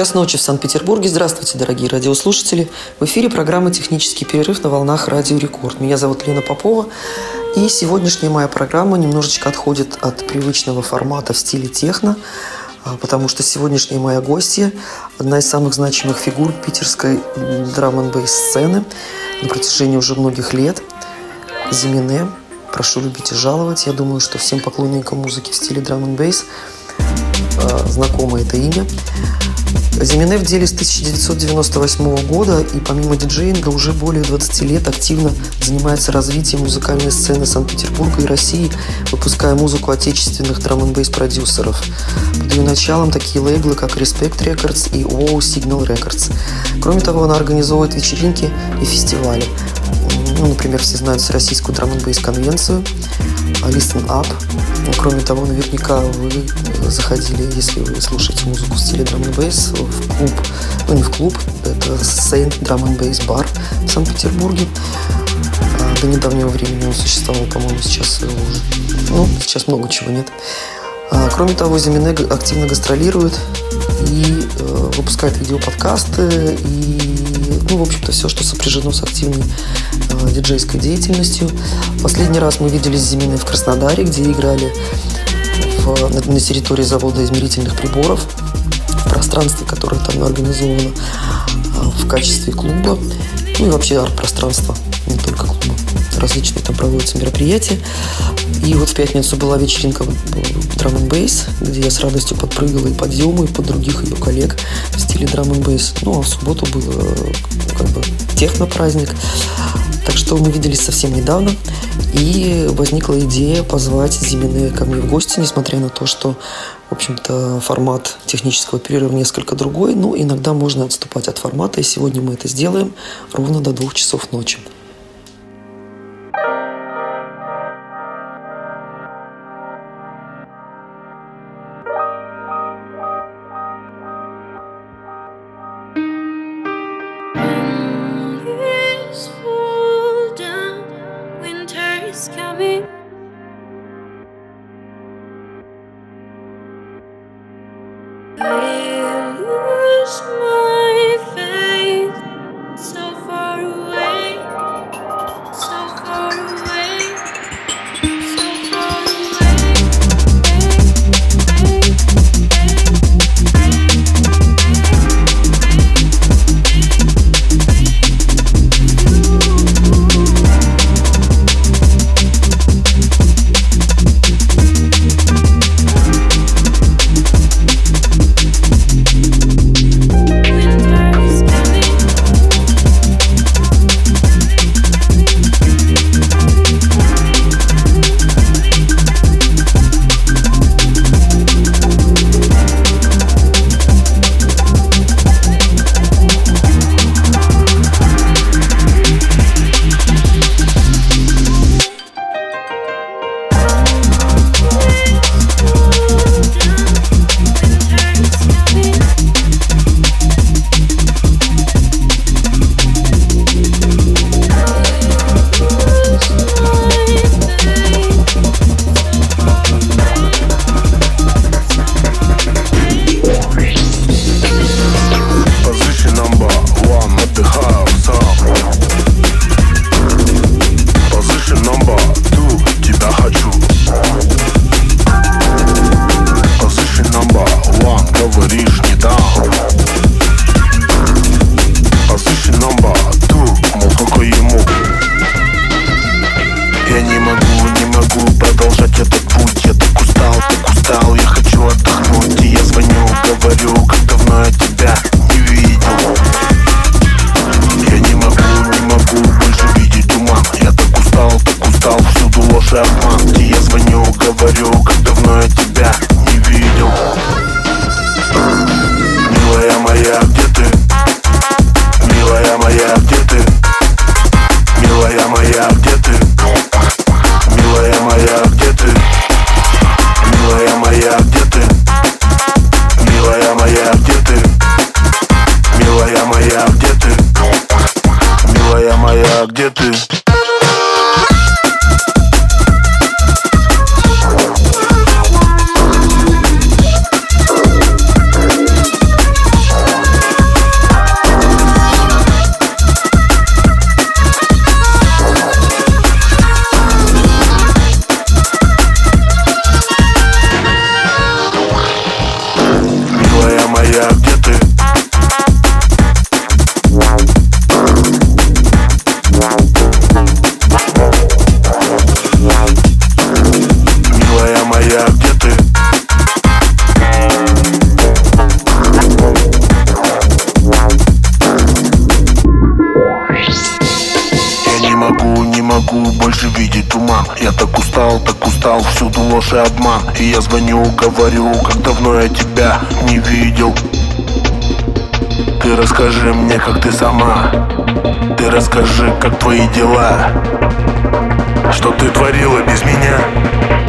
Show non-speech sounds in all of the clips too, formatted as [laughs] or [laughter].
Час ночи в Санкт-Петербурге. Здравствуйте, дорогие радиослушатели. В эфире программа «Технический перерыв» на волнах Радио Рекорд. Меня зовут Лена Попова. И сегодняшняя моя программа немножечко отходит от привычного формата в стиле техно, а, потому что сегодняшняя моя гостья – одна из самых значимых фигур питерской драм н сцены на протяжении уже многих лет. Зимине. Прошу любить и жаловать. Я думаю, что всем поклонникам музыки в стиле драм н знакомо это имя. Зимине в деле с 1998 года и помимо диджеинга уже более 20 лет активно занимается развитием музыкальной сцены Санкт-Петербурга и России, выпуская музыку отечественных драм н продюсеров. Под ее началом такие лейблы, как Respect Records и Wow Signal Records. Кроме того, она организовывает вечеринки и фестивали. Ну, например, все знают российскую драм н конвенцию Listen Up. Кроме того, наверняка вы заходили, если вы слушаете музыку в стиле драм н в клуб, ну не в клуб, это Saint Drum and Bass Bar в Санкт-Петербурге. А, до недавнего времени он существовал, по-моему, сейчас уже, ну, сейчас много чего нет. А, кроме того, Зимине активно гастролирует и э, выпускает видеоподкасты и, ну, в общем-то, все, что сопряжено с активной э, диджейской деятельностью. Последний раз мы виделись с Зиминой в Краснодаре, где играли в, на, на территории завода измерительных приборов пространстве, которое там организовано а, в качестве клуба, ну и вообще клуба. Различные там проводятся мероприятия. И вот в пятницу была вечеринка драм н бейс, где я с радостью подпрыгала и под Зему, и под других ее коллег в стиле драм н бейс. Ну, а в субботу был э, как бы техно-праздник. Так что мы виделись совсем недавно. И возникла идея позвать Зимины ко мне в гости, несмотря на то, что в общем-то, формат технического перерыва несколько другой, но иногда можно отступать от формата, и сегодня мы это сделаем ровно до двух часов ночи. хороший обман И я звоню, говорю, как давно я тебя не видел. Ты расскажи мне, как ты сама. Ты расскажи, как твои дела. Что ты творила без меня?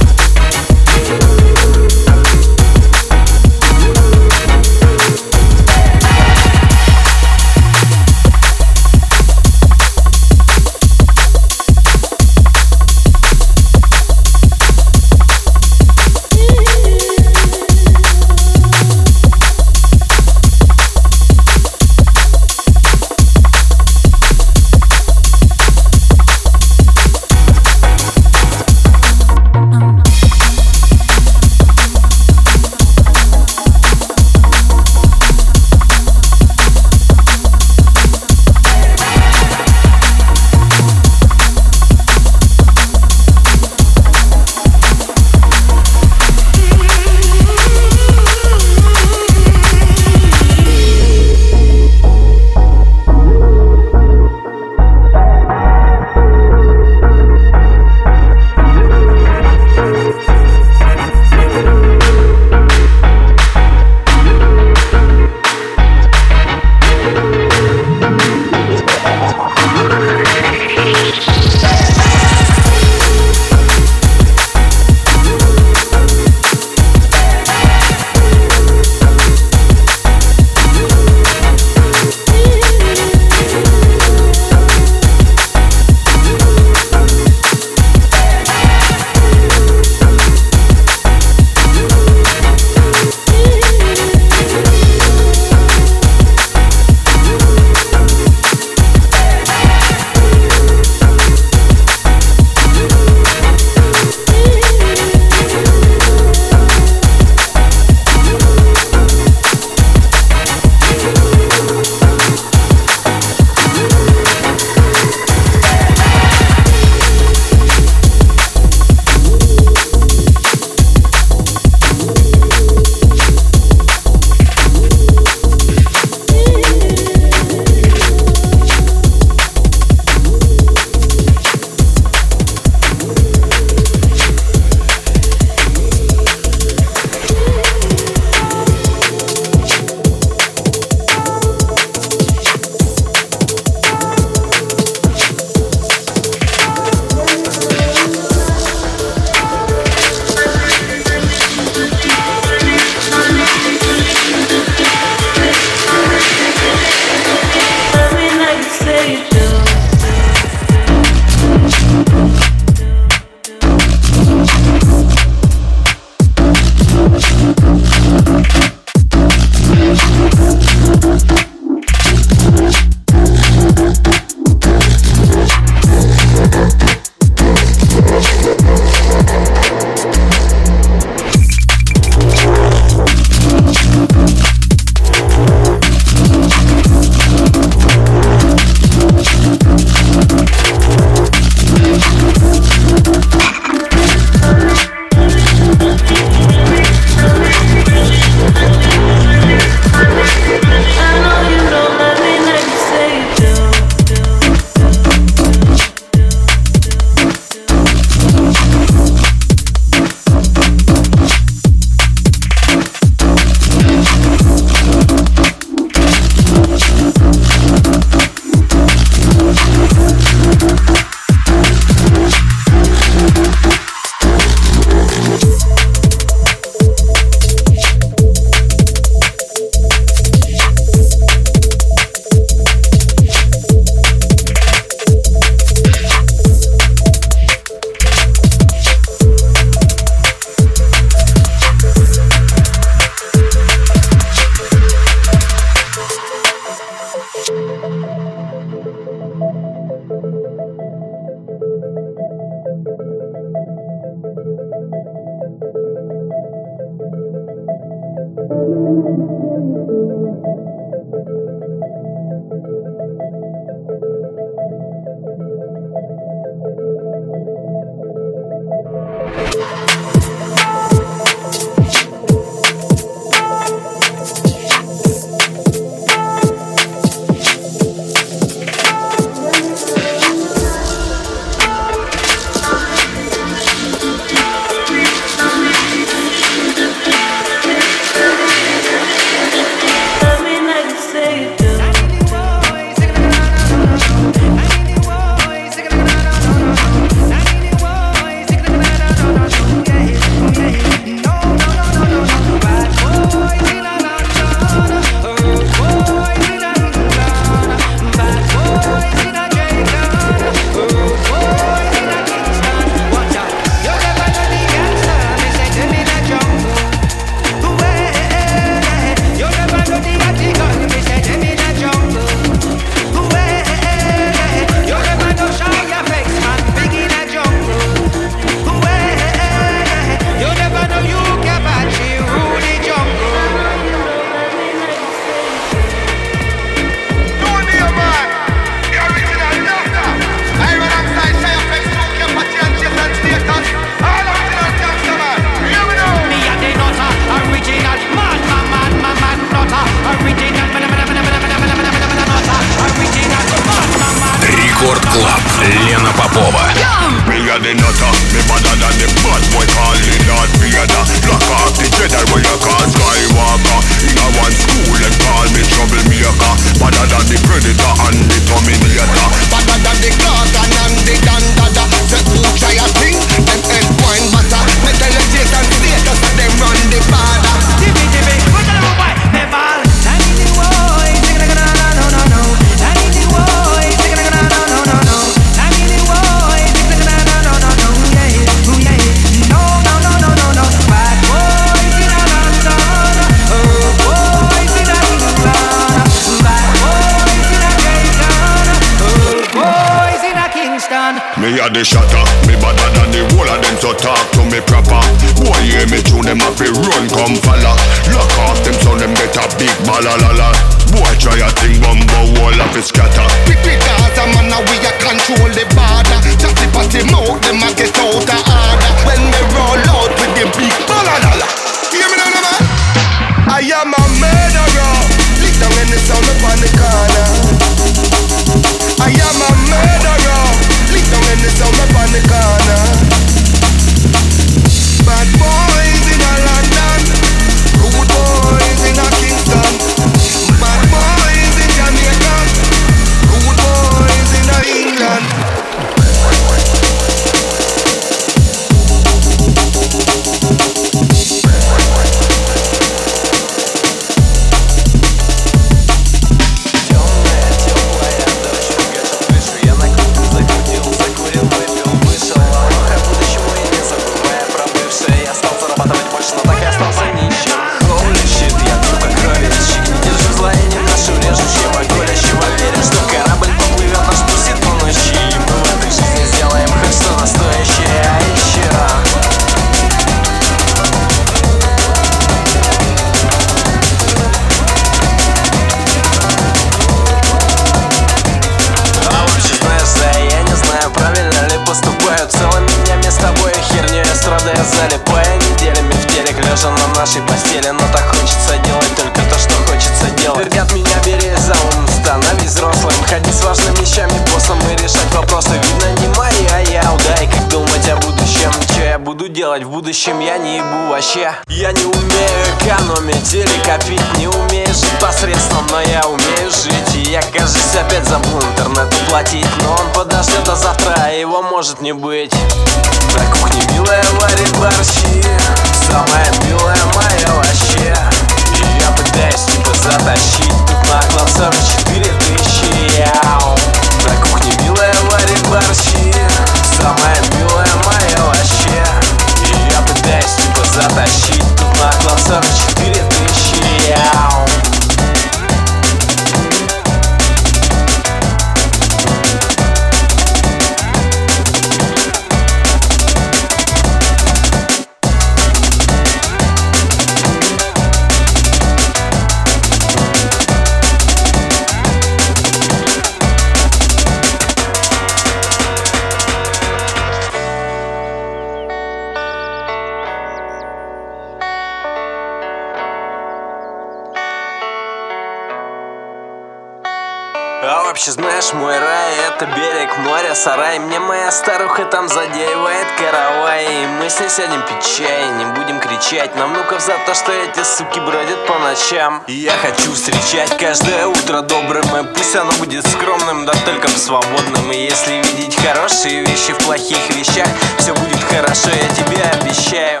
песней сядем пить чай Не будем кричать. На внуков за то, что эти суки бродят по ночам. Я хочу встречать каждое утро добрым И пусть оно будет скромным, да только свободным. И если видеть хорошие вещи в плохих вещах Все будет хорошо, я тебе обещаю.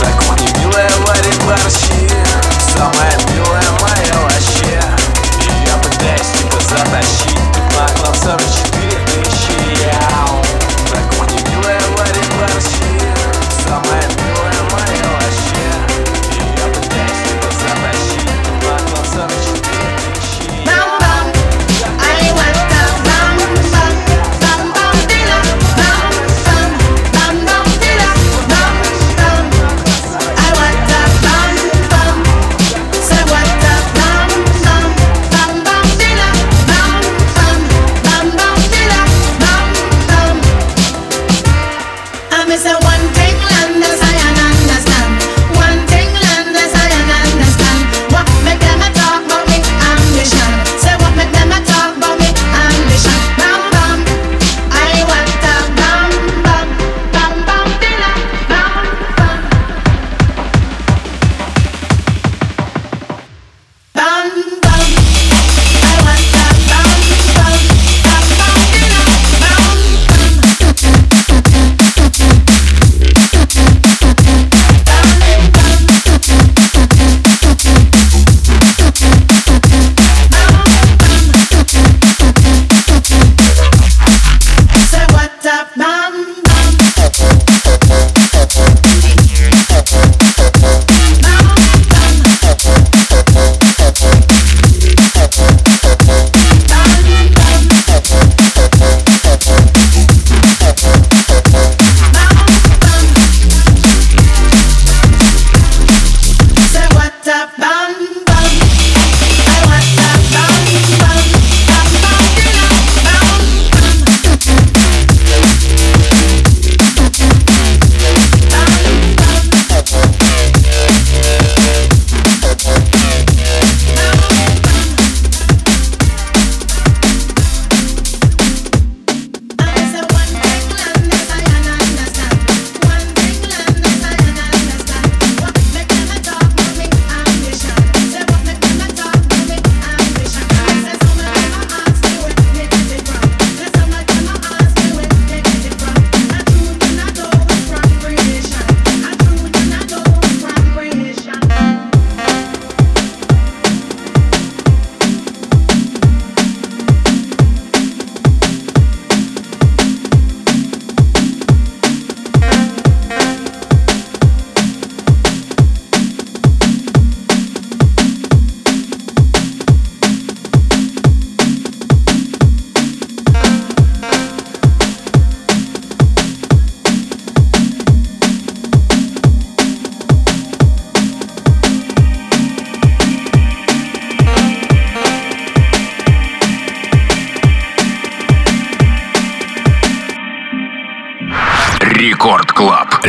На кухне белая варит борщи Самая белая моя вообще И я пытаюсь типа, тебя затащить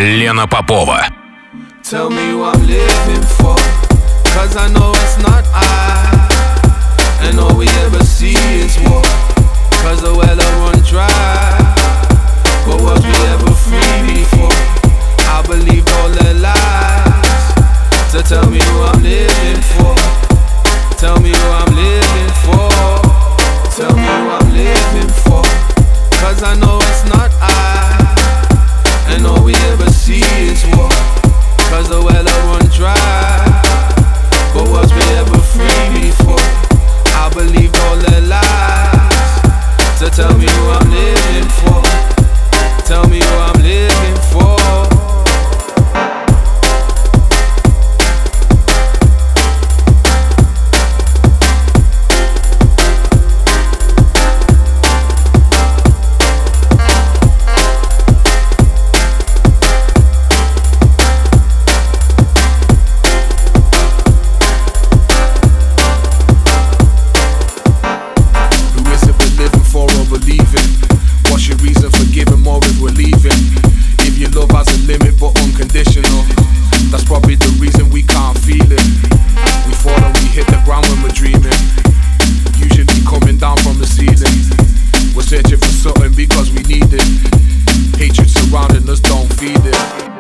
Лена Попова. Tell me what I'm living for, cause I know it's not I. And all we ever see is war, cause the run dry. But was we ever free before? I believed all lies. So tell me who I'm living for, tell me who I'm hatred for something because we need it. Hatred surrounding us, don't feed it.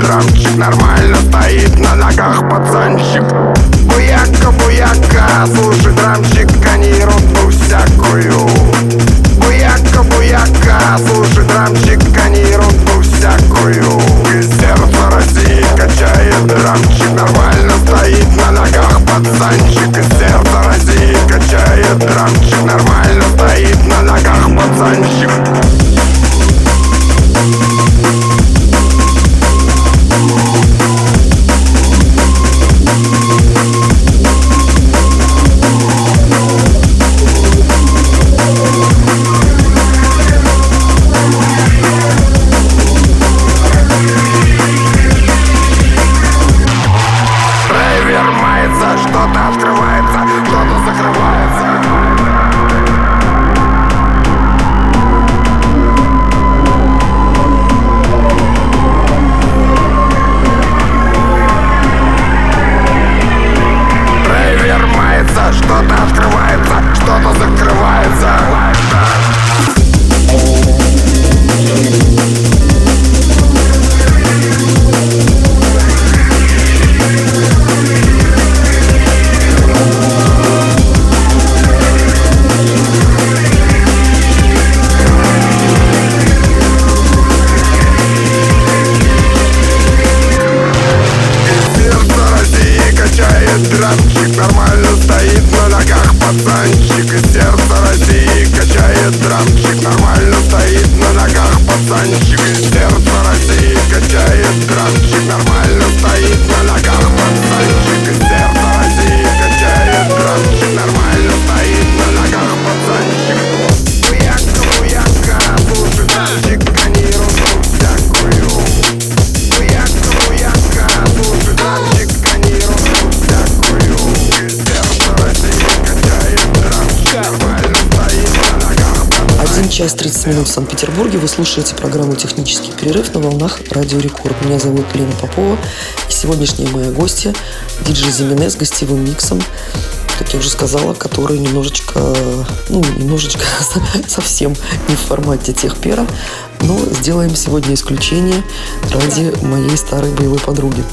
Драмчик Нормально стоит на ногах пацанчик. Буяка, буяка, слушай драмчик, гони ерунду всякую. Буяка, буяка, слушай драмчик, гони ерунду всякую. Из сердца России качает драмчик Нормально стоит на ногах пацанчик. Из сердца России качает драмчик Нормально стоит на ногах пацанчик час 30 минут в Санкт-Петербурге. Вы слушаете программу «Технический перерыв» на волнах Радио Рекорд. Меня зовут Лена Попова. И сегодняшняя моя гостья – диджей Зимине с гостевым миксом, как я уже сказала, который немножечко, ну, немножечко [laughs] совсем не в формате техпера, но сделаем сегодня исключение ради моей старой боевой подруги.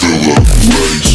Still a waste.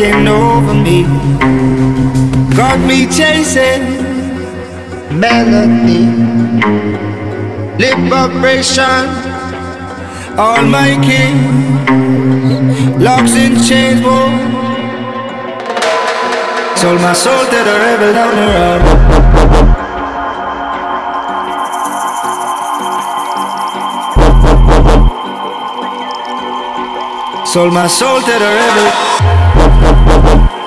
Taking over me, got me chasing melody, lip vibration, all my king, locks in chains, whoa. Sold my soul to the rebel down the road. Sold my soul to the Whoa, whoa.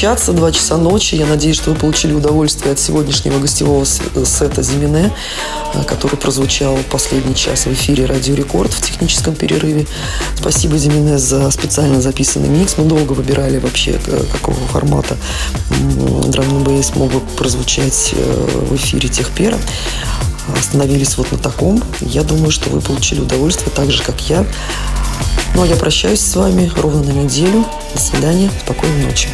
Прощаться. Два часа ночи. Я надеюсь, что вы получили удовольствие от сегодняшнего гостевого с- сета Зимине, э, который прозвучал последний час в эфире Радио Рекорд в техническом перерыве. Спасибо, Зимине, за специально записанный микс. Мы долго выбирали вообще, э, какого формата драм бейс бы прозвучать э, в эфире Техпера. Остановились вот на таком. Я думаю, что вы получили удовольствие так же, как я. Ну, а я прощаюсь с вами ровно на неделю. До свидания. Спокойной ночи.